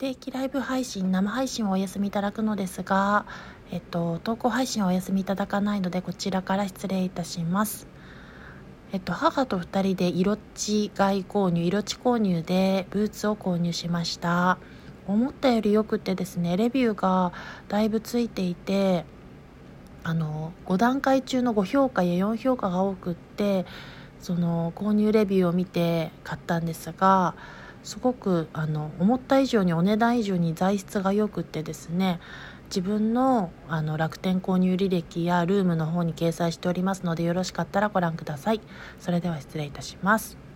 定期ライブ配信生配信をお休みいただくのですが、えっと、投稿配信はお休みいただかないのでこちらから失礼いたします。えっと、母と2人で色違い購入色地購入でブーツを購入しました。思ったよりよくてですねレビューがだいぶついていてあの5段階中の5評価や4評価が多くってその購入レビューを見て買ったんですがすごくあの思った以上にお値段以上に材質が良くってですね自分のあの楽天購入履歴やルームの方に掲載しておりますのでよろしかったらご覧ください。それでは失礼いたします。